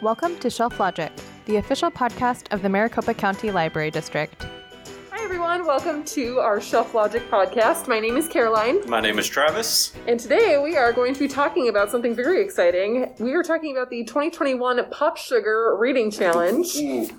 Welcome to Shelf Logic, the official podcast of the Maricopa County Library District. Hi, everyone. Welcome to our Shelf Logic podcast. My name is Caroline, My name is Travis. and today we are going to be talking about something very exciting. We are talking about the 2021 Pop Sugar Reading Challenge,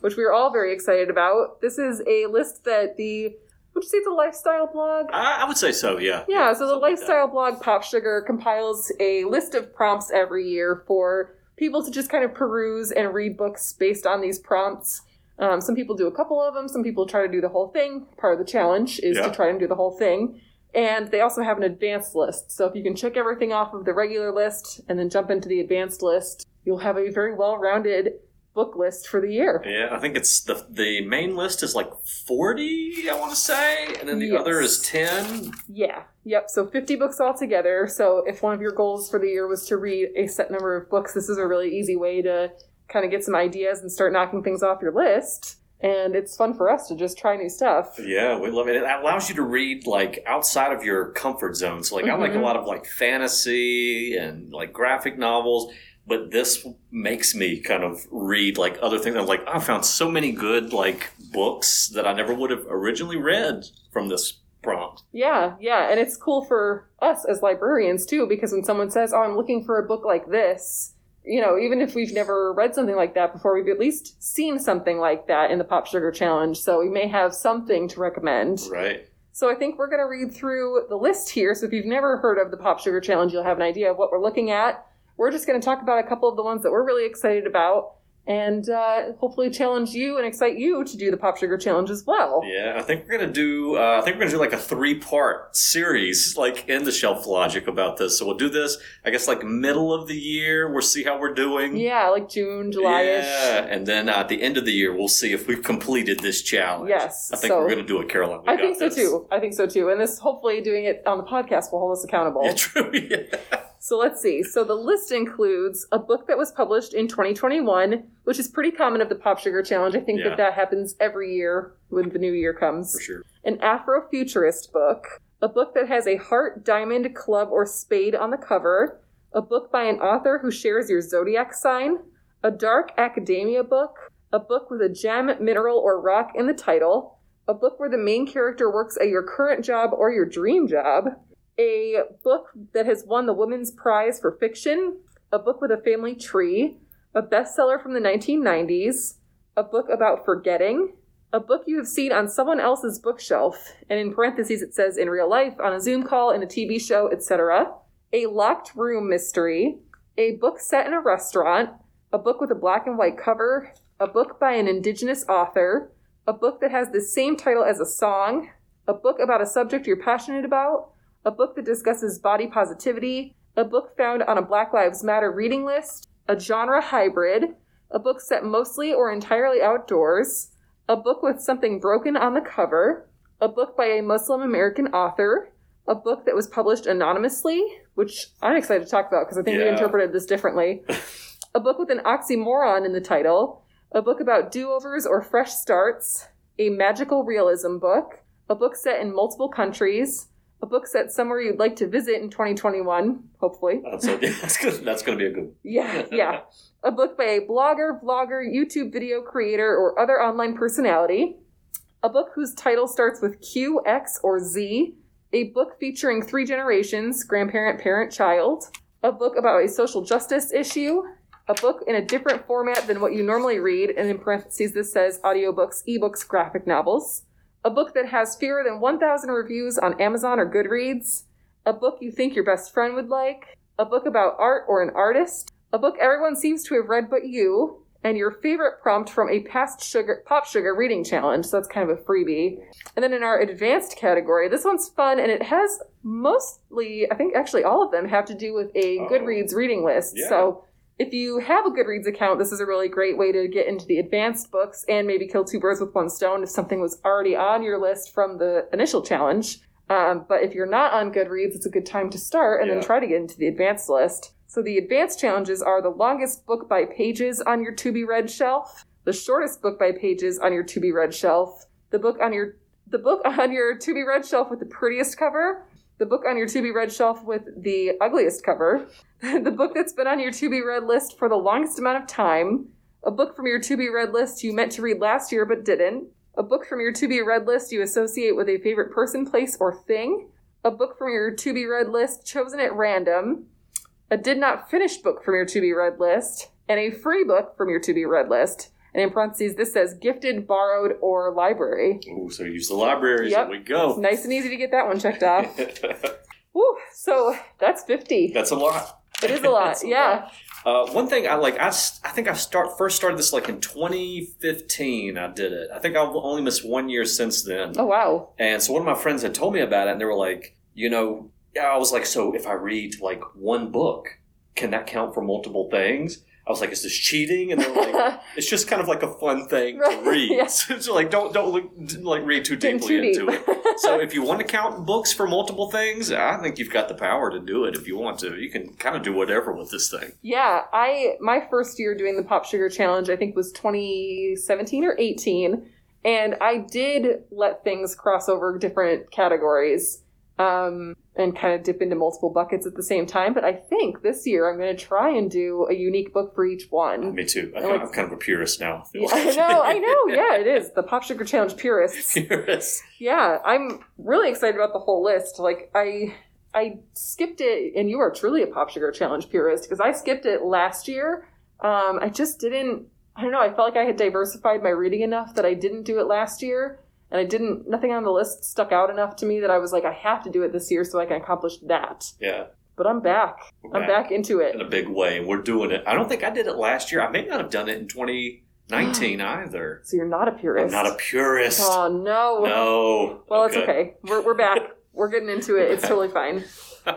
which we are all very excited about. This is a list that the would you say the lifestyle blog? I, I would say so, yeah. Yeah, so the something like lifestyle blog Pop Sugar compiles a list of prompts every year for people to just kind of peruse and read books based on these prompts. Um, some people do a couple of them, some people try to do the whole thing. Part of the challenge is Yeah. to try and do the whole thing. And they also have an advanced list. So if you can check everything off of the regular list and then jump into the advanced list, you'll have a very well rounded book list for the year. Yeah, I think it's the the main list is like forty, I want to say, and then the Yes. other is ten. Yeah. Yep. So 50 books altogether. So if one of your goals for the year was to read a set number of books, this is a really easy way to kind of get some ideas and start knocking things off your list. And it's fun for us to just try new stuff. Yeah, we love it. It allows you to read like outside of your comfort zone. So, like, I like a Mhm. lot of like fantasy and like graphic novels. But this makes me kind of read like other things. I'm like, I found so many good like books that I never would have originally read from this prompt. Yeah, yeah. And it's cool for us as librarians too, because when someone says, Oh, I'm looking for a book like this, you know, even if we've never read something like that before, we've at least seen something like that in the Pop Sugar Challenge. So we may have something to recommend. Right. So I think we're going to read through the list here. So if you've never heard of the Pop Sugar Challenge, you'll have an idea of what we're looking at. We're just going to talk about a couple of the ones that we're really excited about and uh, hopefully challenge you and excite you to do the Pop Sugar Challenge as well. Yeah, I think we're gonna do. Uh, I think we're gonna do like a three-part series, like in the Shelf Logic about this. So we'll do this, I guess, like middle of the year. We'll see how we're doing. Yeah, like June, July-ish. Yeah, and then uh, at the end of the year, we'll see if we've completed this challenge. Yes, I think so- we're gonna do it, Caroline. We I think so this. too. I think so too. And this, hopefully, doing it on the podcast will hold us accountable. Yeah, true. Yeah. So let's see. So the list includes a book that was published in 2021, which is pretty common of the Pop Sugar Challenge. I think Yeah. that that happens every year when the new year comes. For sure. An Afrofuturist book, a book that has a heart, diamond, club, or spade on the cover, a book by an author who shares your zodiac sign, a dark academia book, a book with a gem, mineral, or rock in the title, a book where the main character works at your current job or your dream job, a book that has won the Women's Prize for Fiction, a book with a family tree, a bestseller from the 1990s, a book about forgetting, a book you have seen on someone else's bookshelf, and in parentheses it says in real life, on a Zoom call, in a TV show, etc., a locked room mystery, a book set in a restaurant, a book with a black and white cover, a book by an indigenous author, a book that has the same title as a song, a book about a subject you're passionate about, a book that discusses body positivity, a book found on a Black Lives Matter reading list, a genre hybrid, a book set mostly or entirely outdoors, a book with something broken on the cover, a book by a Muslim American author, a book that was published anonymously, which I'm excited to talk about because I think we interpreted this differently, a book with an oxymoron in the title, a book about do overs or fresh starts, a magical realism book, a book set in multiple countries, a book set somewhere you'd like to visit in 2021, hopefully. That's, a, that's, gonna, that's gonna be a good. Yeah, yeah. A book by a blogger, vlogger, YouTube video creator, or other online personality. A book whose title starts with Q, X, or Z. A book featuring three generations grandparent, parent, child. A book about a social justice issue. A book in a different format than what you normally read, and in parentheses, this says audiobooks, ebooks, graphic novels. A book that has fewer than 1,000 reviews on Amazon or Goodreads. A book you think your best friend would like. A book about art or an artist a book everyone seems to have read but you, and your favorite prompt from a past sugar pop sugar reading challenge. So that's kind of a freebie. And then in our advanced category, this one's fun and it has mostly, I think actually all of them have to do with a Oh. Goodreads reading list. Yeah. So if you have a Goodreads account, this is a really great way to get into the advanced books and maybe kill two birds with one stone if something was already on your list from the initial challenge. Um, but if you're not on Goodreads, it's a good time to start and then try to get into the advanced list. So the advanced challenges are the longest book by pages on your to be read shelf, the shortest book by pages on your to be read shelf, the book on your the book on your to be read shelf with the prettiest cover, the book on your to be read shelf with the ugliest cover, the book that's been on your to be read list for the longest amount of time, a book from your to be read list you meant to read last year but didn't, a book from your to be read list you associate with a favorite person, place, or thing, a book from your to be read list chosen at random, a did not finish book from your to be read list, and a free book from your to be read list. And in parentheses, this says gifted, borrowed, or library. Ooh, so use the libraries. Yep. There we go. Nice and easy to get that one checked off. Woo, so that's 50. That's a lot. It is a lot, That's yeah. Uh, one thing I like, I, I think I start first started this like in 2015. I did it. I think I've only missed one year since then. Oh, wow. And so one of my friends had told me about it, and they were like, you know, yeah, I was like, so if I read like one book, can that count for multiple things? I was like, is this cheating? And they're like, it's just kind of like a fun thing Right, to read. yeah. so like, don't don't look, like read too deeply too into deep. it. So if you want to count books for multiple things, I think you've got the power to do it. If you want to, you can kind of do whatever with this thing. Yeah, I my first year doing the Pop Sugar Challenge, I think was 2017 or 18, and I did let things cross over different categories um, and kind of dip into multiple buckets at the same time. But I think this year I'm going to try and do a unique book for each one. Me too. I I kind like- I'm kind of a purist now. Yeah, I know, I know. Yeah, it is the Pop Sugar Challenge purists. Purist. Yeah, I'm really excited about the whole list. Like I I skipped it and you are truly a Pop Sugar Challenge purist because I skipped it last year. Um I just didn't I don't know, I felt like I had diversified my reading enough that I didn't do it last year and I didn't nothing on the list stuck out enough to me that I was like I have to do it this year so I can accomplish that. Yeah. But I'm back. We're I'm back into it. in a big way, we're doing it. I don't think I did it last year. I may not have done it in 2019 either. So you're not a I'm purist. not a purist. Oh no. No. Well, it's okay. We're, we're back. We're getting into it. It's totally fine.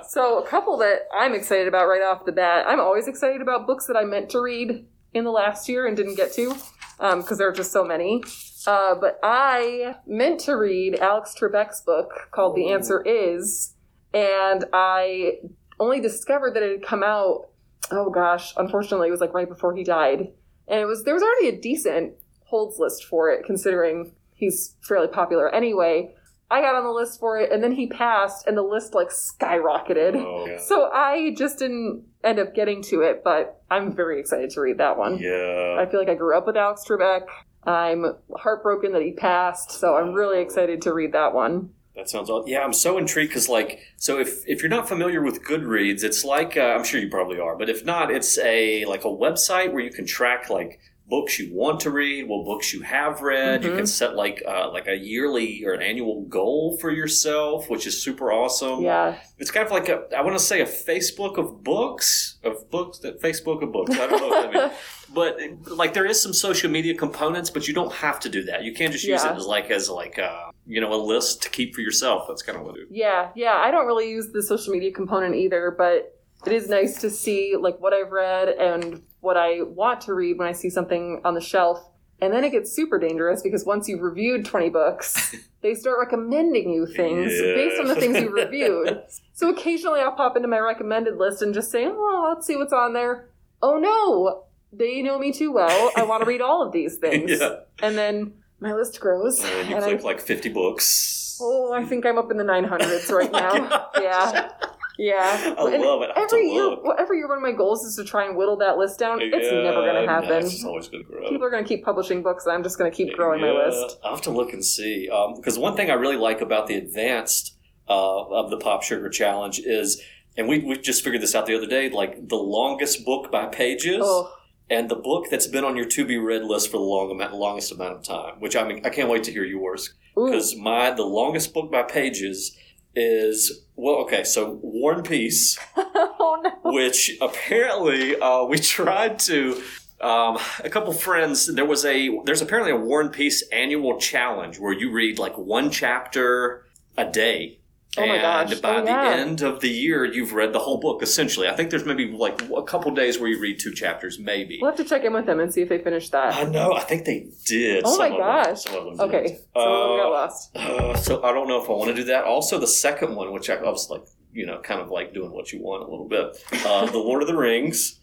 So, a couple that I'm excited about right off the bat. I'm always excited about books that I meant to read in the last year and didn't get to because there are just so many. Uh, but I meant to read Alex Trebek's book called The Answer Is, and I only discovered that it had come out. Oh gosh, unfortunately, it was like right before he died, and it was there was already a decent holds list for it considering he's fairly popular anyway. I got on the list for it, and then he passed, and the list like skyrocketed. Oh, yeah. So I just didn't end up getting to it, but I'm very excited to read that one. yeah. I feel like I grew up with Alex Trebek. I'm heartbroken that he passed, so I'm really excited to read that one. That sounds odd. Yeah, I'm so intrigued because, like, so if if you're not familiar with Goodreads, it's like uh, I'm sure you probably are, but if not, it's a like a website where you can track like books you want to read, what books you have read. You Mhm. can set like uh, like a yearly or an annual goal for yourself, which is super awesome. Yeah, It's kind of like a I want to say a Facebook of books of books that Facebook of books. I don't know what that means. But like there is some social media components, but you don't have to do that. You can just use Yeah. it as like as like uh, you know a list to keep for yourself. That's kind of what it is. yeah, yeah. I don't really use the social media component either, but it is nice to see like what I've read and what I want to read when I see something on the shelf. And then it gets super dangerous because once you've reviewed 20 books, they start recommending you things Yeah. based on the things you reviewed. So occasionally I'll pop into my recommended list and just say, oh, let's see what's on there. Oh no, they know me too well. I want to read all of these things. yeah, And then my list grows. and you and click I, like fifty books. oh, I think I'm up in the 900s right Oh now. Yeah. Yeah. I And love it. I Every year, well, every year, one of my goals is to try and whittle that list down. It's never going to happen. it's always going to grow. People are going to keep publishing books, and I'm just going to keep growing my list. I'll have to look and see. Because one thing I really like about the advanced uh, of the Pop Sugar Challenge is, and we, we just figured this out the other day, like the longest book by pages Oh, and the book that's been on your to be read list for the long amount, longest amount of time. Which I mean, I can't wait to hear yours because my the longest book by pages is well, okay, so War and Peace oh no. which apparently uh, we tried to. Um, a couple friends. There was a. There's apparently a War and Peace annual challenge where you read like one chapter a day. Oh my and gosh. by Oh, the end of the year, you've read the whole book. Essentially, I think there's maybe like a couple days where you read two chapters, maybe. We'll have to check in with them and see if they finished that. I know. I think they did. Oh my Some of them- gosh. some of them did. Okay, some of them got Uh, lost. uh, so I don't know if I want to do that. Also, the second one, which I, I was like, you know, kind of like doing what you want a little bit. Uh, the Lord of the Rings,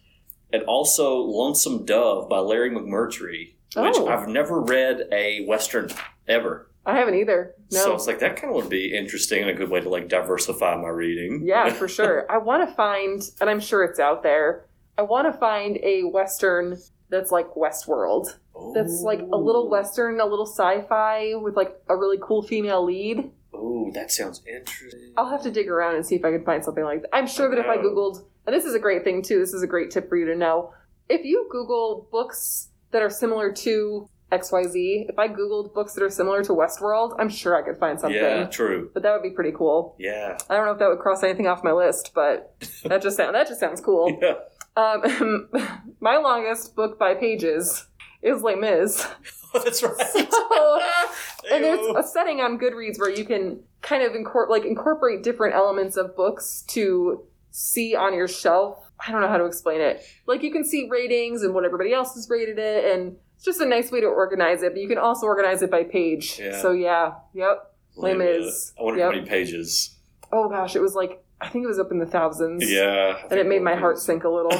and also Lonesome Dove by Larry McMurtry, which Oh. I've never read a western ever. I haven't either. No. So it's like that kind of would be interesting and a good way to like diversify my reading. Yeah, for sure. I want to find, and I'm sure it's out there. I want to find a western that's like Westworld. That's like a little western, a little sci-fi with like a really cool female lead. Oh, that sounds interesting. I'll have to dig around and see if I can find something like that. I'm sure that if I googled, and this is a great thing too. This is a great tip for you to know. If you Google books that are similar to XYZ, if I googled books that are similar to Westworld, I'm sure I could find something. Yeah, true. But that would be pretty cool. Yeah. I don't know if that would cross anything off my list, but that just sound that just sounds cool. Yeah. Um, my longest book by pages is Les Mis. That's right. So, and there's a setting on Goodreads where you can kind of like incorporate different elements of books to see on your shelf. I don't know how to explain it. Like you can see ratings and what everybody else has rated it, and it's just a nice way to organize it. But you can also organize it by page. Yeah. So yeah, yep. Les Mis. I wonder Yep. how many pages. Oh gosh, it was like I think it was up in the thousands. Yeah. And it made my heart is- sink a little.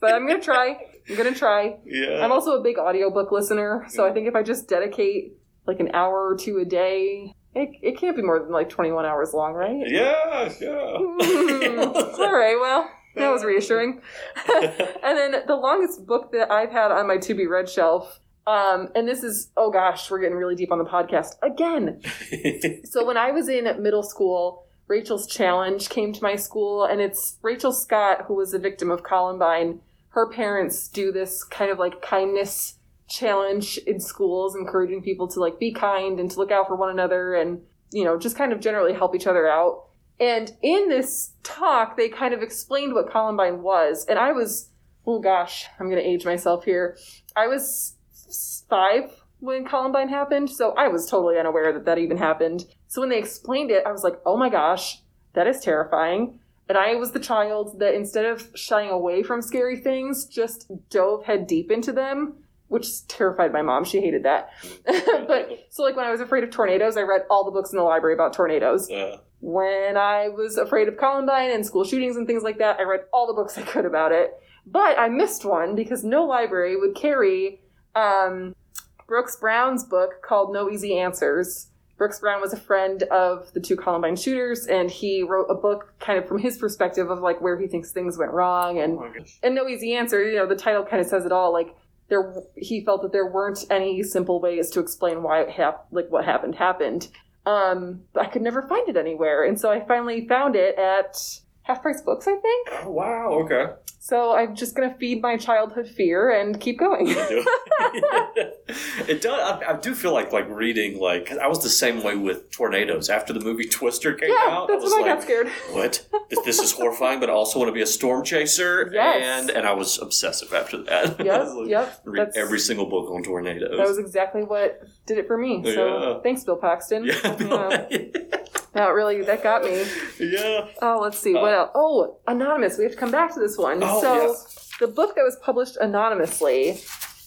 but I'm gonna try. I'm gonna try. Yeah. I'm also a big audiobook listener, so I think if I just dedicate like an hour or two a day, it, it can't be more than like 21 hours long, right? yeah, Hmm. All right, well, that was reassuring. and then the longest book that I've had on my to be read shelf, um, and this is, oh gosh, we're getting really deep on the podcast again. So when I was in middle school, Rachel's Challenge came to my school, and it's Rachel Scott, who was a victim of Columbine. Her parents do this kind of like kindness challenge in schools, encouraging people to like be kind and to look out for one another and, you know, just kind of generally help each other out. And in this talk, they kind of explained what Columbine was. And I was, oh gosh, I'm going to age myself here. I was five when Columbine happened, so I was totally unaware that that even happened. So when they explained it, I was like, oh my gosh, that is terrifying. And I was the child that instead of shying away from scary things, just dove head deep into them, which terrified my mom. She hated that. but so, like, when I was afraid of tornadoes, I read all the books in the library about tornadoes. Yeah. When I was afraid of Columbine and school shootings and things like that, I read all the books I could about it. But I missed one because no library would carry um, Brooks Brown's book called No Easy Answers. Brooks Brown was a friend of the two Columbine shooters, and he wrote a book kind of from his perspective of like where he thinks things went wrong and Oh and no easy answer. You know, the title kind of says it all. Like there, he felt that there weren't any simple ways to explain why it hap- like what happened happened. Um, but I could never find it anywhere, and so I finally found it at Half Price Books, I think. Oh, wow. Okay. So I'm just gonna feed my childhood fear and keep going. it does. I, I do feel like like reading like, I was the same way with tornadoes after the movie Twister came yeah, out. that's I was when I like, got scared. what? This, is horrifying, but I also want to be a storm chaser. Yes. And and I was obsessive after that. I Yep, like, yep. Read That's- every single book on tornadoes. That was exactly what did it for me. So Yeah. thanks, Bill Paxton. yeah. Um, that really that got me. yeah. Oh, let's see what Uh, else. Oh, anonymous. We have to come back to this one. Oh, so yes. the book that was published anonymously.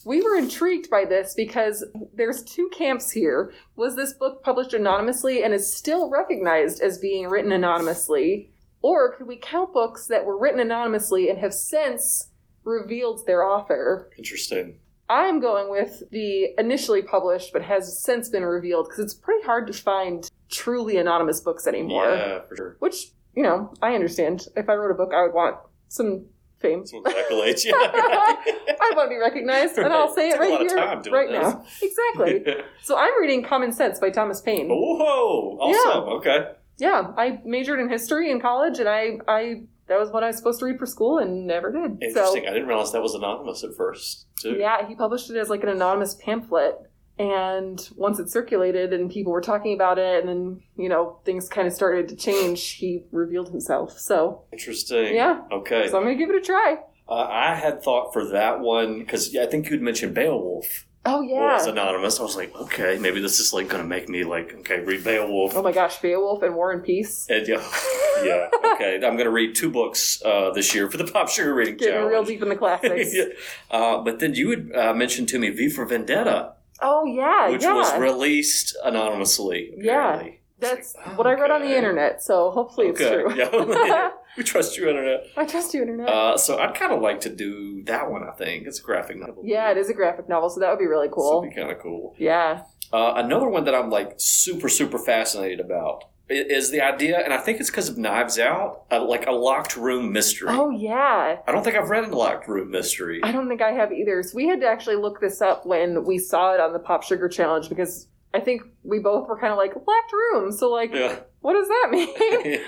We were intrigued by this because there's two camps here. Was this book published anonymously and is still recognized as being written anonymously? Or could we count books that were written anonymously and have since revealed their author? Interesting. I'm going with the initially published but has since been revealed because it's pretty hard to find truly anonymous books anymore. Yeah, for sure. Which, you know, I understand. If I wrote a book, I would want some fame. Some accolades. Yeah. I want to be recognized, and I'll say it a right lot of here, time doing right this. now. Exactly. So I'm reading Common Sense by Thomas Paine. Whoa! Awesome. Okay. Yeah, I majored in history in college, and I, I that was what I was supposed to read for school, and never did. Interesting. I didn't realize that was anonymous at first. Too. yeah, he published it as like an anonymous pamphlet. And once it circulated and people were talking about it, and then, you know, things kind of started to change, he revealed himself. So, Interesting. Yeah. Okay. so I'm going to give it a try. Uh, I had thought for that one because yeah, I think you'd mentioned Beowulf Oh, yeah. was anonymous. I was like, okay, maybe this is like going to make me like, okay, read Beowulf. Oh my gosh, Beowulf and War and Peace. And yeah, yeah, okay. I'm going to read two books uh, this year for the Pop Sugar Reading Getting Challenge. real deep in the classics. Yeah. uh, but then you had uh, mentioned to me V for Vendetta, Oh yeah, which yeah. was released anonymously. Yeah. apparently. That's Oh, what I read on the internet, so hopefully it's Okay. true. We trust you, internet. I trust you, internet. Uh, so I'd kind of like to do that one. I think it's a graphic novel. yeah, it is a graphic novel, so that would be really cool. would be kind of cool. Yeah. Uh, another one that I'm like super super fascinated about is the idea, and I think it's because of Knives Out, uh, like a locked room mystery. Oh yeah. I don't think I've read a locked room mystery. I don't think I have either. So we had to actually look this up when we saw it on the Pop Sugar Challenge because I think we both were kind of like locked room. So like, Yeah. what does that mean?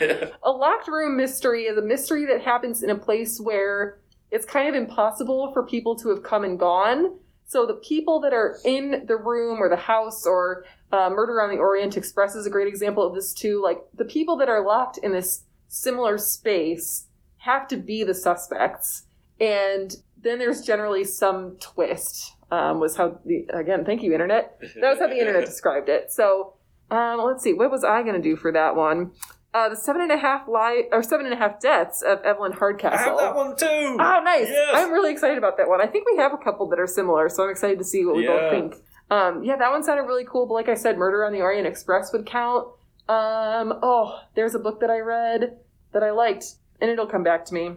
yeah. a locked room mystery is a mystery that happens in a place where it's kind of impossible for people to have come and gone. So the people that are in the room or the house or uh, Murder on the Orient Express is a great example of this too. Like the people that are locked in this similar space have to be the suspects, and then there's generally some twist. Um, was how the again, thank you, internet. That was how the internet described it. So um, let's see, what was I going to do for that one? Uh, the seven and a half life or seven and a half deaths of Evelyn Hardcastle. I have that one too. Oh, nice! Yes. I'm really excited about that one. I think we have a couple that are similar, so I'm excited to see what we Yeah. both think. Um, yeah, that one sounded really cool. But like I said, Murder on the Orient Express would count. Um, oh, there's a book that I read that I liked, and it'll come back to me.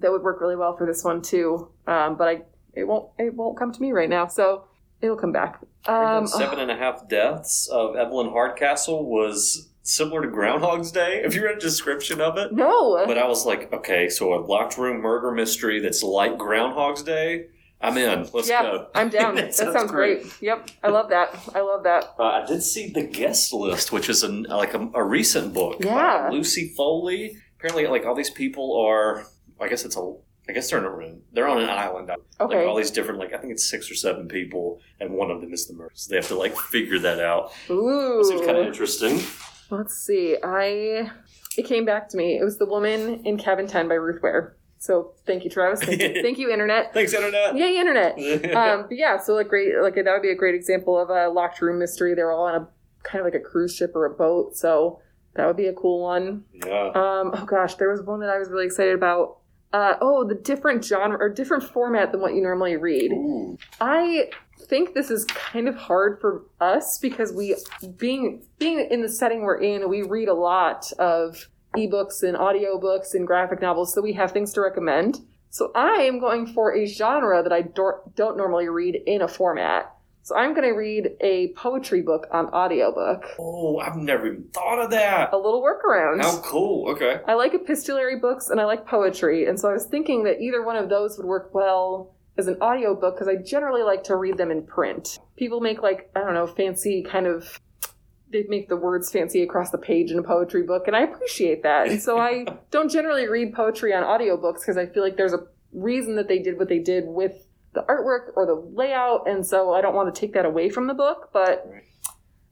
That would work really well for this one too. Um, but I it won't it won't come to me right now, so it'll come back. Um, seven and a half deaths of Evelyn Hardcastle was similar to Groundhog's Day. Have you read a description of it? no, But I was like, okay, so a locked room murder mystery that's like Groundhog's Day. I'm in. Let's yeah, go. I'm down. that, sounds, great. Yep, I love that. I love that. Uh, I did see the guest list, which is an, like a, a recent book Yeah. by Lucy Foley. Apparently, like all these people are. I guess it's a. I guess they're in a room. They're on an island. Okay. Like all these different, like I think it's six or seven people, and one of them is the murderer. So they have to like figure that out. Ooh. Seems kind of interesting. Let's see. I it came back to me. It was the woman in Cabin Ten by Ruth Ware. So thank you, Travis. Thank you, thank you internet. Thanks, internet. Yay, internet. Um, but yeah, so like great, like that would be a great example of a locked room mystery. They're all on a kind of like a cruise ship or a boat, so that would be a cool one. yeah. Um, oh gosh, there was one that I was really excited about. Uh, oh, the different genre or different format than what you normally read. Ooh. I think this is kind of hard for us because we being being in the setting we're in, we read a lot of ebooks and audiobooks and graphic novels, so we have things to recommend. So I am going for a genre that I don't, don't normally read in a format. So I'm going to read a poetry book on audiobook. Oh, I've never even thought of that. A little workaround. How cool. Okay. I like epistolary books and I like poetry, and so I was thinking that either one of those would work well as an audiobook because I generally like to read them in print. People make like, I don't know, fancy kind of they make the words fancy across the page in a poetry book and I appreciate that. And so I don't generally read poetry on audiobooks because I feel like there's a reason that they did what they did with the artwork or the layout and so I don't want to take that away from the book, but Right.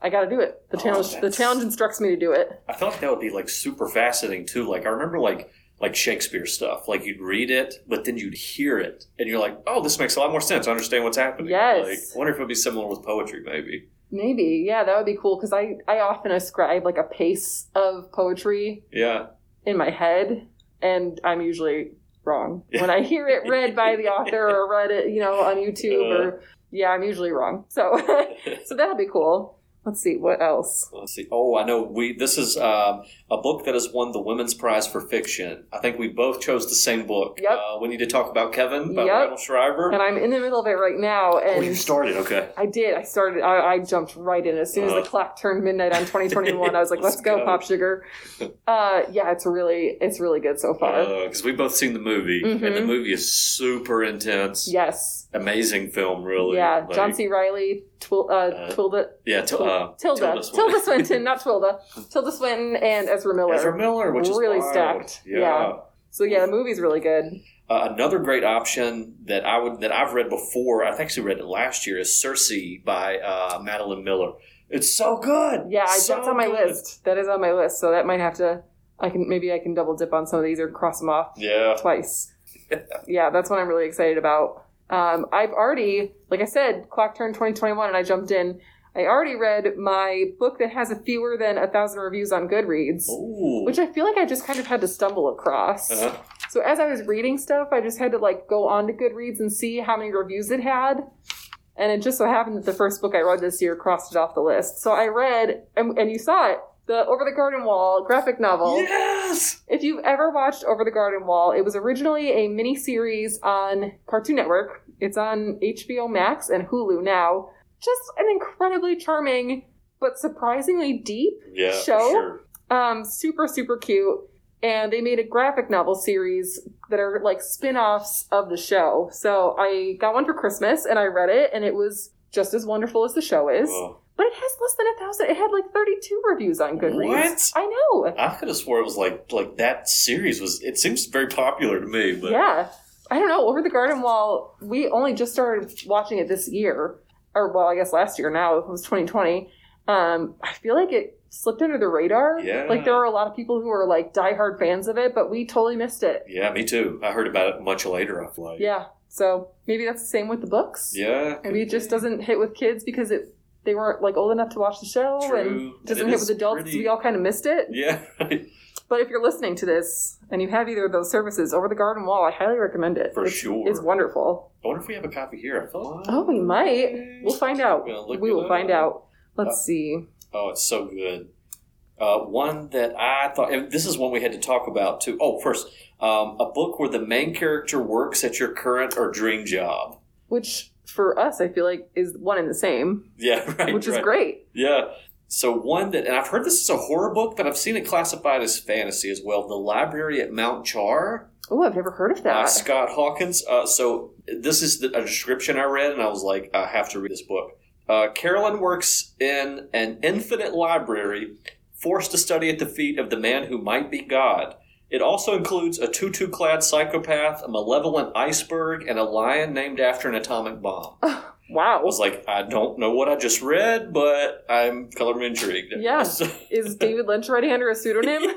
I got to do it. The Oh, challenge the challenge instructs me to do it. I thought that would be like super fascinating too. Like I remember like like Shakespeare stuff. Like you'd read it, but then you'd hear it, and you're like, "Oh, this makes a lot more sense. I understand what's happening." Yes. Like, I wonder if it'd be similar with poetry, maybe. Maybe, yeah, that would be cool because I I often ascribe like a pace of poetry Yeah. in my head, and I'm usually wrong when I hear it read by the author or read it, you know, on YouTube or uh. yeah, I'm usually wrong. So so that'll be cool. Let's see what else. Let's see. Oh, I know. We this is um, a book that has won the Women's Prize for Fiction. I think we both chose the same book. Yep. Uh, we need to talk about Kevin by Yep. Randall Shriver. And I'm in the middle of it right now, oh, and you started. Okay. I did. I started. I, I jumped right in as soon as Uh. the clock turned midnight on 2021. I was like, Let's "Let's go, go. Pop Sugar." Uh, yeah, it's really, it's really good so far. Because we've both seen the movie, and the Mhm. movie is super intense. yes, Amazing film, really. yeah. John C. Reilly, Twil, uh, Uh, Twilda, Yeah, t- uh, Tilda, Tilda, Swinton, not Twilda, Tilda Swinton, and Ezra Miller. Ezra Miller, which is Really stacked. Yeah. Yeah. So yeah, the movie's really good. Uh, another great option that I would that I've read before, I've actually read it last year, is Circe by uh, Madeline Miller. It's so good. Yeah, I, So that's on my good. list. That is on my list. So that might have to. I can maybe I can double dip on some of these or cross them off Yeah. twice. yeah, that's what I'm really excited about. Um, I've already, like I said, clock turned 2021 and I jumped in. I already read my book that has a fewer than a thousand reviews on Goodreads, Ooh. which I feel like I just kind of had to stumble across. Uh-huh. So as I was reading stuff, I just had to like go on to Goodreads and see how many reviews it had. And it just so happened that the first book I read this year crossed it off the list. So I read, and, and you saw it, the Over the Garden Wall graphic novel. Yes. If you've ever watched Over the Garden Wall, it was originally a mini series on Cartoon Network. It's on HBO Max and Hulu now. just an incredibly charming but surprisingly deep Yeah, show. sure. um super super cute and they made a graphic novel series that are like spin-offs of the show so i got one for christmas and i read it and it was just as wonderful as the show is Oh. But it has less than a thousand it had like 32 reviews on goodreads What? i know I could have swore it was like like that series was. It seems very popular to me, but yeah i don't know over the garden wall we only just started watching it this year or well i guess last year now it was 2020 um i feel like it slipped under the radar Yeah. like there are a lot of people who are like diehard fans of it but we totally missed it yeah, me too. I heard about it much later. I feel like. Yeah. So maybe that's the same with the books. Yeah. Maybe it just doesn't hit with kids because it they weren't like old enough to watch the show True. and doesn't hit with adults. pretty- We all kind of missed it. Yeah. But if you're listening to this and you have either of those services, Over the Garden Wall, I highly recommend it. For It's- sure. It's wonderful. I wonder if we have a copy here. I thought. Oh, we might. We'll find out. We will find up. out. Let's Uh, see. Oh, it's so good. Uh, one that I thought, and this is one we had to talk about too. Oh, first, um, a book where the main character works at your current or dream job. Which for us, I feel like is one and the same, Yeah, right. which is great. Yeah. So one that, and I've heard this is a horror book, but I've seen it classified as fantasy as well. The Library at Mount Char Oh, I've never heard of that. Scott Hawkins. Uh, so this is the, a description I read, and I was like, I have to read this book. Uh, Carolyn works in an infinite library, forced to study at the feet of the man who might be God. It also includes a tutu-clad psychopath, a malevolent iceberg, and a lion named after an atomic bomb. Wow. I was like, I don't know what I just read, but I'm color intrigued. Yeah. Is David Lynch writing under a pseudonym?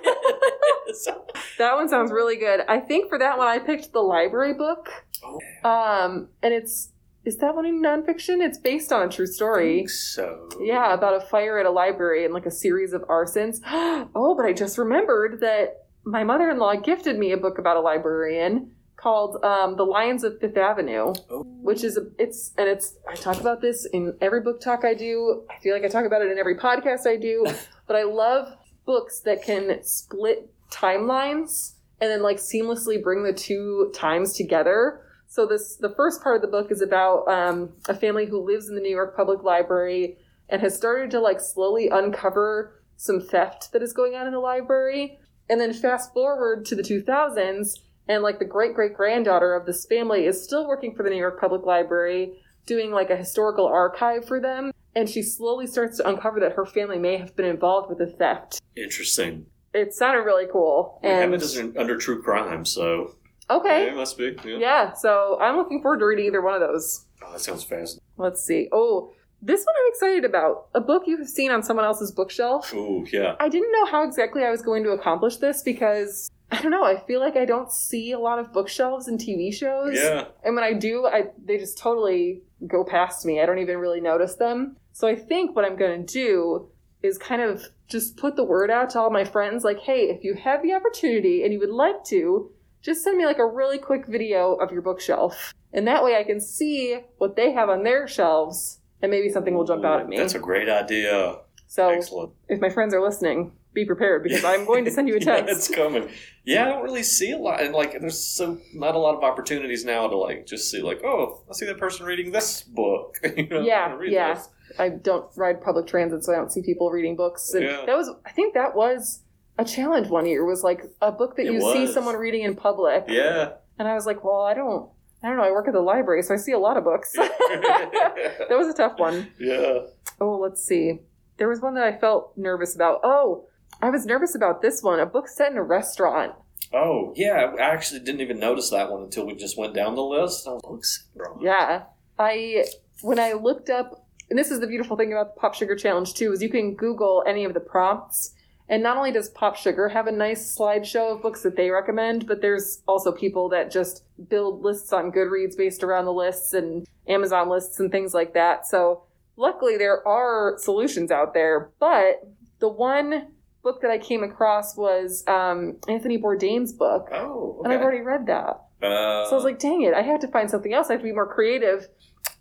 That one sounds really good. I think for that one, I picked the library book. Oh. Um, and it's is that one in nonfiction? It's based on a true story. so. Yeah, about a fire at a library and like a series of arsons. oh, but I just remembered that my mother-in-law gifted me a book about a librarian called um, "The Lions of Fifth Avenue," Oh. which is a, it's and it's I talk about this in every book talk I do. I feel like I talk about it in every podcast I do, but I love books that can split timelines and then like seamlessly bring the two times together. So this the first part of the book is about um, a family who lives in the New York Public Library and has started to like slowly uncover some theft that is going on in the library. And then fast forward to the 2000s, and like the great great granddaughter of this family is still working for the New York Public Library, doing like a historical archive for them. And she slowly starts to uncover that her family may have been involved with the theft. Interesting. It sounded really cool. And it an- under true crime, so okay, yeah, it must be. Yeah. yeah. So I'm looking forward to reading either one of those. Oh, that sounds fascinating. Let's see. Oh, this one I'm excited about. A book you have seen on someone else's bookshelf. Ooh, yeah. I didn't know how exactly I was going to accomplish this because I don't know. I feel like I don't see a lot of bookshelves in TV shows. Yeah. And when I do, I they just totally go past me. I don't even really notice them. So I think what I'm going to do is kind of just put the word out to all my friends like, "Hey, if you have the opportunity and you would like to, just send me like a really quick video of your bookshelf." And that way I can see what they have on their shelves and maybe something will jump out at me. That's a great idea. so Excellent. if my friends are listening, be prepared because I'm going to send you a yeah, text. it's coming. Yeah, I don't really see a lot, and like, there's so not a lot of opportunities now to like just see like, oh, I see that person reading this book. you know, Yeah, yeah. this. I don't ride public transit, so I don't see people reading books. And Yeah. that was, I think that was a challenge one year. Was like a book that It you see someone reading in public. Yeah. And I was like, well, I don't, I don't know. I work at the library, so I see a lot of books. that was a tough one. yeah. Oh, let's see. There was one that I felt nervous about. Oh, I was nervous about this one. A book set in a restaurant. Oh, yeah. I actually didn't even notice that one until we just went down the list. I was like, "Looks. Yeah. I when I looked up and this is the beautiful thing about the Pop Sugar Challenge too, is you can Google any of the prompts. And not only does Pop Sugar have a nice slideshow of books that they recommend, but there's also people that just build lists on Goodreads based around the lists and Amazon lists and things like that. So luckily there are solutions out there. But the one book that I came across was um, Anthony Bourdain's book. Oh, And I've already read that. Uh, So I was like, dang it, I have to find something else. I have to be more creative.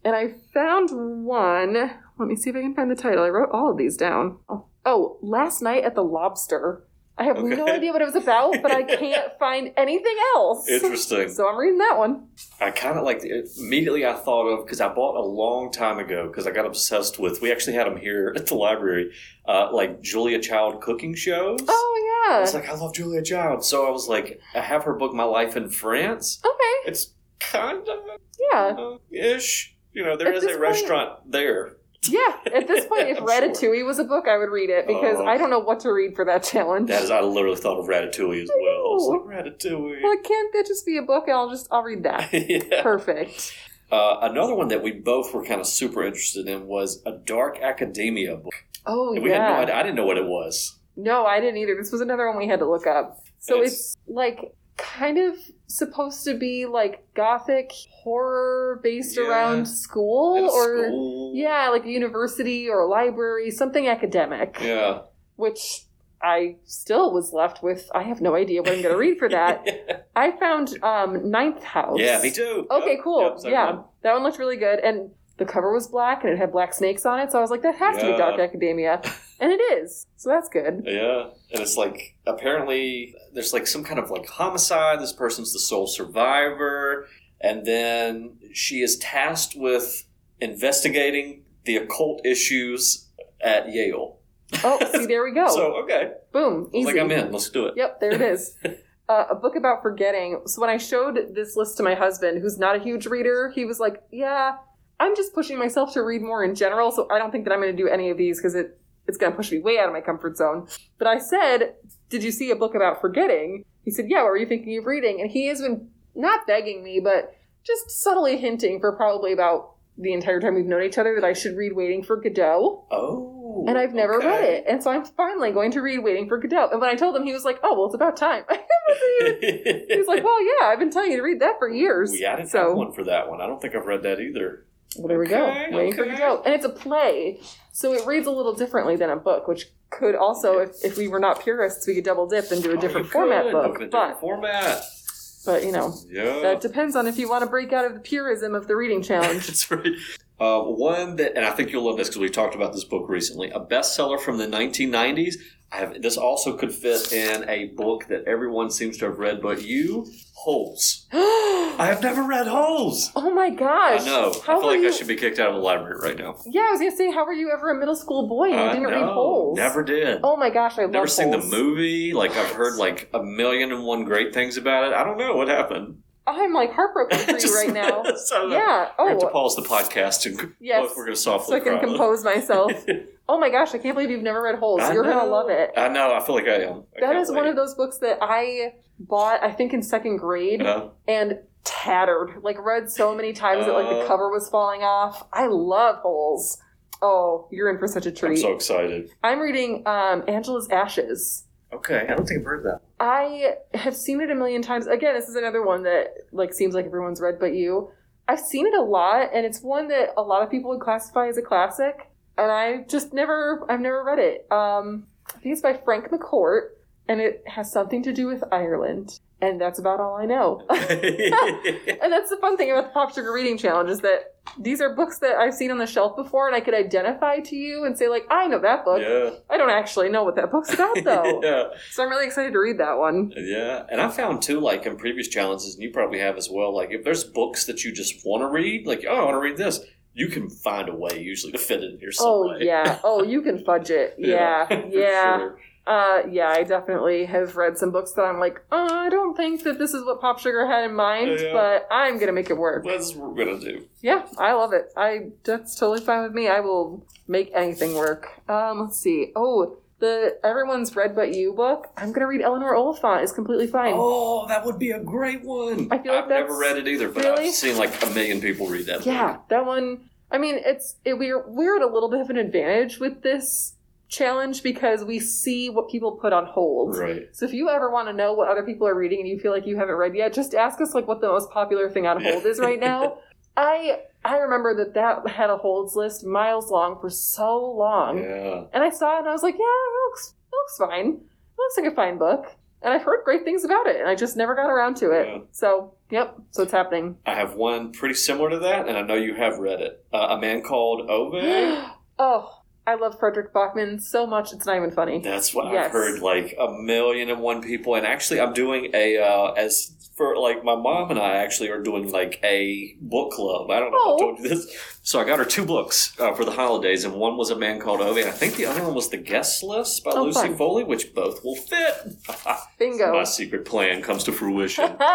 And I found one. Let me see if I can find the title. I wrote all of these down. Oh, Oh, last Night at the Lobster I have no idea what it was about, but I can't find anything else. Interesting. So I'm reading that one. I kind of like immediately I thought of because I bought a long time ago because I got obsessed with. We actually had them here at the library, uh, like Julia Child cooking shows. Oh yeah. I was like, I love Julia Child, so I was like, I have her book, My Life in France. Okay. It's kind of Yeah. uh, ish. You know, there At is a point- restaurant there. Yeah. At this point, if Ratatouille sure. was a book, I would read it because Oh. I don't know what to read for that challenge. That is, I literally thought of Ratatouille as well. I was like, Ratatouille. well, can't that just be a book? And I'll just I'll read that. yeah. Perfect. Uh, another one that we both were kind of super interested in was a dark academia book. Oh And we had no yeah. idea. I didn't know what it was. No, I didn't either. This was another one we had to look up. So It's- it's like kind of supposed to be like gothic horror based Yeah. around school or school. yeah, like a university or a library, something academic. Yeah. Which I still was left with I have no idea what I'm going to read for that. I found um Ninth House. yeah, me too. Okay, cool. yep, yeah, one. that one looked really good, and the cover was black and it had black snakes on it. So I was like, that has to be Dark Academia, and it is. So that's good. Yeah, and it's like apparently there's like some kind of like homicide. This person's the sole survivor, and then she is tasked with investigating the occult issues at Yale. Oh, see, there we go. So okay, Boom, easy. like I'm in. Let's do it. Yep, there it is. Uh, a book about forgetting. So when I showed this list to my husband, who's not a huge reader, he was like, "Yeah, I'm just pushing myself to read more in general. So I don't think that I'm going to do any of these because it it's going to push me way out of my comfort zone." But I said, "Did you see a book about forgetting?" He said, "Yeah. What were you thinking of reading?" And he has been not begging me, but just subtly hinting for probably about the entire time we've known each other that I should read Waiting for Godot. Oh, And I've never read it. And so I'm finally going to read Waiting for Godot. And when I told him, he was like, oh, well, it's about time. he was like, well, yeah, I've been telling you to read that for years. we I didn't so, have one for that one. I don't think I've read that either. Well, there we go. Okay, Waiting for okay. Godot. And it's a play. So it reads a little differently than a book, which could also, if, if we were not purists, we could double dip and do a Oh, different you format could. book. A different But, format. but, you know, Yeah. that depends on if you want to break out of the purism of the reading challenge. That's right. Uh, one that, and I think you'll love this because we talked about this book recently, a bestseller from the 1990s. I have this also could fit in a book that everyone seems to have read, but you, Holes. I have never read Holes. oh my gosh. I know. How I feel like you... I should be kicked out of the library right now. Yeah, I was going to say, how were you ever a middle school boy and you didn't read. Holes? Never did. Oh my gosh, I love Never seen the movie. Like I've heard like a million and one great things about it. I don't know what happened. I'm like heartbroken for you right now. so, uh, Yeah. We have to Oh, pause the podcast and Yes. we're going to so softly I can cry. compose myself. Oh my gosh, I can't believe you've never read Holes. I You're gonna love it. I know. I feel like I am. I That can't one of those books that I bought, I think, in second grade Uh, and tattered. Like read so many times that like the Uh. cover was falling off. I love Holes. Oh, you're in for such a I'm treat. so excited. I'm reading um, Angela's Ashes. Okay, I don't think I've heard that. I have seen it a million times. Again, this is another one that like seems like everyone's read but you. I've seen it a lot, and it's one that a lot of people would classify as a classic, and I just never, I've never read it. Um, I think it's by Frank McCourt, and it has something to do with Ireland, and that's about all I know. and that's the fun thing about the Pop Sugar Reading Challenge is that these are books that I've seen on the shelf before, and I could identify to you and say like, I know that book. yeah. I don't actually know what that book's about though. yeah. So I'm really excited to read that one. Yeah. And I found too, like in previous challenges, and you probably have as well, like if there's books that you just want to read, like, oh, I want to read this, you can find a way usually to fit it in here some Oh way. yeah. Oh, you can fudge it. Yeah. for Yeah. sure. Uh yeah, I definitely have read some books that I'm like, oh, I don't think that this is what Pop Sugar had in mind, Yeah. but I'm gonna make it work. That's what we're to do. Yeah, I love it. I that's totally fine with me. I will make anything work. Um, let's see. Oh, the Everyone's Read But You book. I'm gonna read Eleanor Oliphant. is completely fine. Oh, that would be a great one. I feel like I've never read it either, but really? I've seen like a million people read that. Yeah, that one. I mean, it's it, we're we're at a little bit of an advantage with this challenge because we see what people put on hold. Right. So if you ever want to know what other people are reading and you feel like you haven't read yet, just ask us like what the most popular thing on hold is right now. I I remember that that had a holds list miles long for so long, Yeah. and I saw it and I was like, yeah, it looks it looks fine. It looks like a fine book, and I've heard great things about it, and I just never got around to it. Yeah. So yep, so it's happening. I have one pretty similar to that, and I know you have read it. Uh, a man called Ove. oh, I love Fredrik Backman so much, it's not even funny. That's what Yes. I've heard like a million and one people. And actually, I'm doing a uh, as for like my mom and I actually are doing like a book club. I don't know if Oh. I told you this. So I got her two books uh, for the holidays, and one was A Man Called Ove, and I think the other one was The Guest List by Oh, Lucy fun. Foley, which both will fit. Bingo. my secret plan comes to fruition.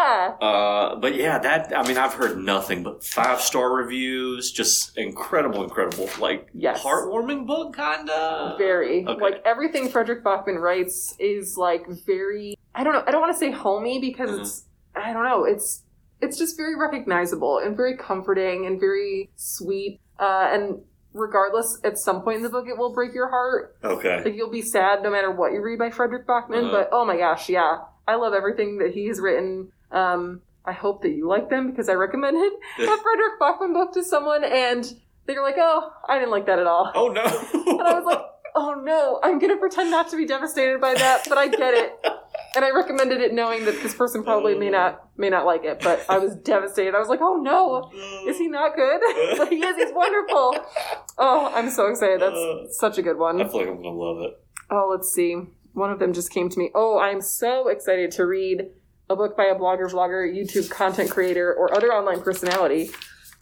Uh, but yeah, that I mean, I've heard nothing but five star reviews. Just incredible, incredible, like Yes. heartwarming book, kinda. very. Okay. Like everything Fredrik Backman writes is like very I don't know, I don't want to say homey because Mhm. it's I don't know, it's it's just very recognizable and very comforting and very sweet. Uh, and regardless, at some point in the book it will break your heart. Okay. Like you'll be sad no matter what you read by Fredrik Backman, Uh-huh. but oh my gosh, yeah. I love everything that he has written. Um, I hope that you like them because I recommended a Fredrik Backman book to someone and they were like, "Oh, I didn't like that at all." Oh no! And I was like, "Oh no, I'm gonna pretend not to be devastated by that, but I get it." And I recommended it knowing that this person probably may not may not like it, but I was devastated. I was like, "Oh no, is he not good?" he is. He's wonderful. Oh, I'm so excited. That's such a good one. I feel like I'm gonna love it. Oh, let's see. One of them just came to me. Oh, I'm so excited to read a book by a blogger, vlogger, YouTube content creator, or other online personality.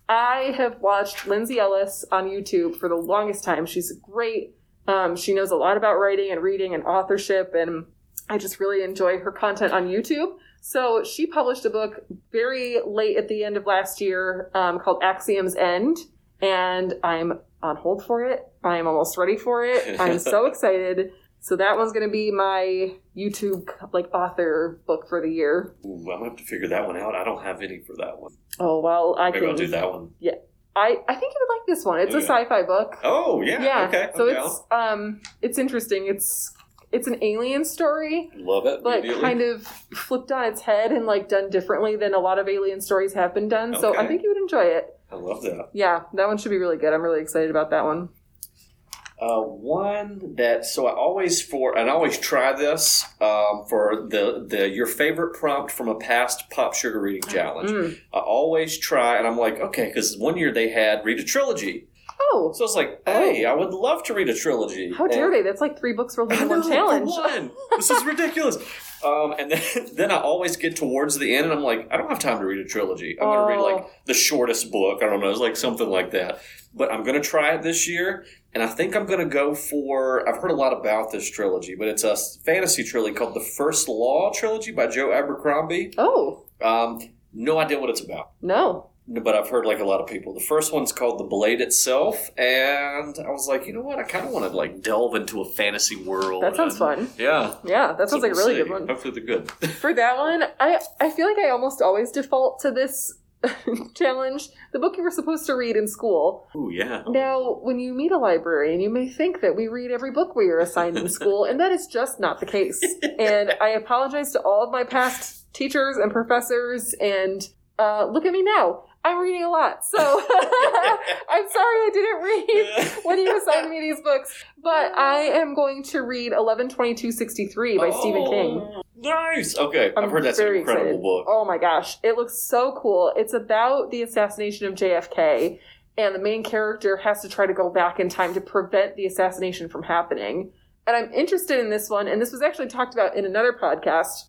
I have watched Lindsay Ellis on YouTube for the longest time. She's great. Um, she knows a lot about writing and reading and authorship, and I just really enjoy her content on YouTube. So she published a book very late at the end of last year um, called Axiom's End, and I'm on hold for it. I'm almost ready for it. I'm so excited. So that one's going to be my YouTube like author book for the year. Ooh, I'm gonna have to figure that one out. I don't have any for that one. Oh well, I Maybe can. I'll do that one. Yeah, I I think you would like this one. It's a sci-fi book. Oh yeah. yeah. Okay. So okay, it's um it's interesting. It's it's an alien story, love it. but kind of flipped on its head and like done differently than a lot of alien stories have been done. So I think you would enjoy it. I love that. Yeah, that one should be really good. I'm really excited about that one. Uh, one that so I always for and I always try this um, for the the your favorite prompt from a past pop sugar reading challenge. Mm. I always try, and I'm like, okay, because one year they had read a trilogy, Oh, so I was like, hey, I would love to read a trilogy. how dare they? That's like three books rolled into one challenge. one. this is ridiculous. Um, and then, then I always get towards the end, and I'm like, I don't have time to read a trilogy. I'm going to read Oh. like the shortest book. I don't know, it's like something like that. But I'm going to try it this year, and I think I'm going to go for. I've heard a lot about this trilogy, but it's a fantasy trilogy called the First Law trilogy by Joe Abercrombie. Oh Um, no idea what it's about. no. But I've heard like a lot of people. The first one's called The Blade Itself, and I was like, you know what? I kind of want to like delve into a fantasy world. That sounds and- fun. Yeah, Yeah, that sounds So like a really see. good one. Hopefully they're good. For that one, I I feel like I almost always default to this challenge. The book you were supposed to read in school. Oh, yeah. Now, when you meet a librarian, you may think that we read every book we are assigned in school, and that is just not the case. And I apologize to all of my past teachers and professors, and uh, look at me now. I'm reading a lot, so I'm sorry I didn't read when you assigned me these books, but I am going to read 112263 by Stephen King. Oh, Nice. Okay, i I'm have heard that's an very incredible excited. book. Oh my gosh, it looks so cool. It's about the assassination of JFK, and the main character has to try to go back in time to prevent the assassination from happening. And I'm interested in this one, and this was actually talked about in another podcast.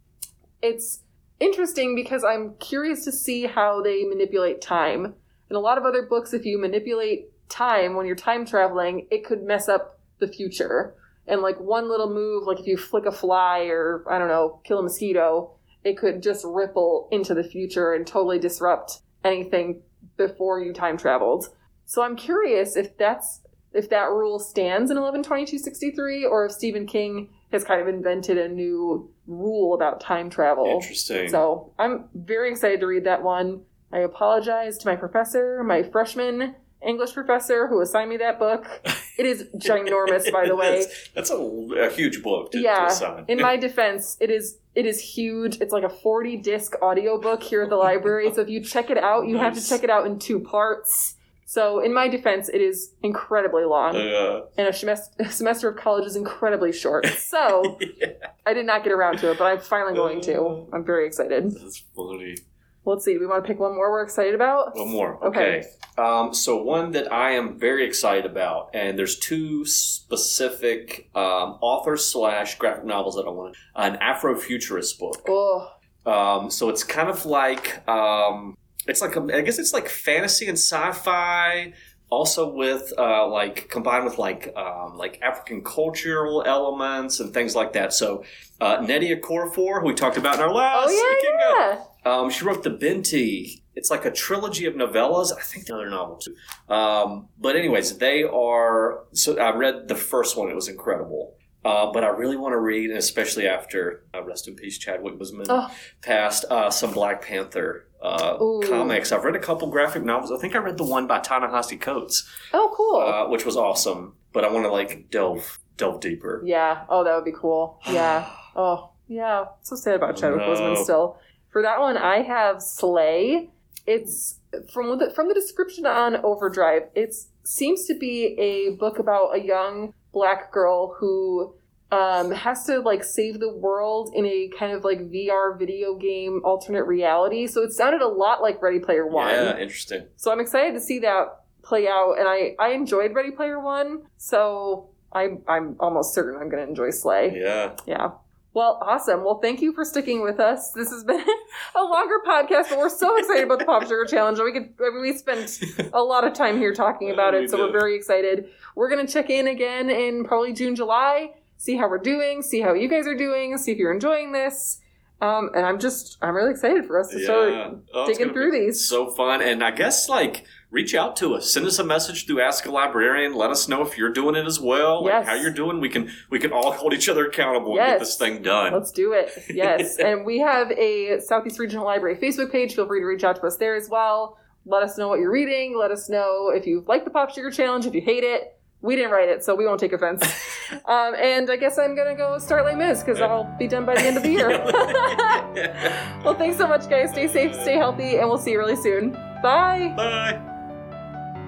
It's interesting because I'm curious to see how they manipulate time. In a lot of other books, if you manipulate time when you're time traveling, it could mess up the future. And like one little move, like if you flick a fly or I don't know, kill a mosquito, it could just ripple into the future and totally disrupt anything before you time traveled. So I'm curious if that's if that rule stands in 112263 or if Stephen King has kind of invented a new rule about time travel. Interesting. So I'm very excited to read that one. I apologize to my professor, my freshman English professor who assigned me that book. It is ginormous, by the way. That's, that's a, a huge book to, to Yeah. assign. In my defense, it is it is huge. It's like a 40 disc audiobook here at the library. So if you check it out, you have to check it out in two parts. So in my defense, it is incredibly long. Uh, and a semester, a semester of college is incredibly short. So yeah, I did not get around to it, but I'm finally going to. I'm very excited. that's funny. Let's see. Do we want to pick one more we're excited about? One more. Okay. Okay. Um, so one that I am very excited about, and there's two specific um, authors slash graphic novels that I want. An Afrofuturist book. Oh, Um, so it's kind of like um, it's like a, I guess it's like fantasy and sci-fi, also with uh, like combined with like um, like African cultural elements and things like that. So uh, Nnedi Okorafor, who we talked about in our last oh yeah, yeah. um, she wrote the Binti. It's like a trilogy of novellas. I think another novel too. Um, but anyways, they are. So I read the first one. It was incredible. Uh, but I really want to read, especially after uh, rest in peace Chadwick Boseman Oh. passed, uh, some Black Panther uh, comics. I've read a couple graphic novels. I think I read the one by Ta-Nehisi Coates, Oh, cool. uh, which was awesome. But I want to like delve delve deeper. yeah. Oh, that would be cool. Yeah. Oh, yeah. So sad about Chadwick No. Boseman still. For that one, I have Slay. It's from the from the description on Overdrive. It seems to be a book about a young black girl who um, has to like save the world in a kind of like VR video game alternate reality. So it sounded a lot like Ready Player One. Yeah, interesting. So I'm excited to see that play out, and I I enjoyed Ready Player One, so I'm I'm almost certain I'm going to enjoy Slay. Yeah. Yeah. Well, awesome. Well, thank you for sticking with us. This has been a longer podcast, but we're so excited about the Pop Sugar Challenge. We could I mean, we spent a lot of time here talking about We it, so we're very excited. We're going to check in again in probably June, July, see how we're doing, see how you guys are doing, see if you're enjoying this. Um, and I'm just I'm really excited for us to start Oh, digging through these. So fun, and I guess like reach out to us, send us a message through Ask a Librarian. Let us know if you're doing it as well, like Yes. how you're doing. We can we can all hold each other accountable and get this thing done. Let's do it. Yes. and we have a Southeast Regional Library Facebook page. Feel free to reach out to us there as well. Let us know what you're reading. Let us know if you like the Pop Sugar Challenge, if you hate it. We didn't write it, so we won't take offense. um, and I guess I'm going to go start Les Mis because I'll be done by the end of the year. well, thanks so much, guys. Stay safe, stay healthy, and we'll see you really soon. Bye. Bye.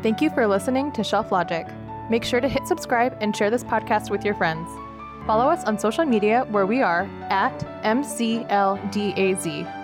Thank you for listening to Shelf Logic. Make sure to hit subscribe and share this podcast with your friends. Follow us on social media where we are at MCLDAZ.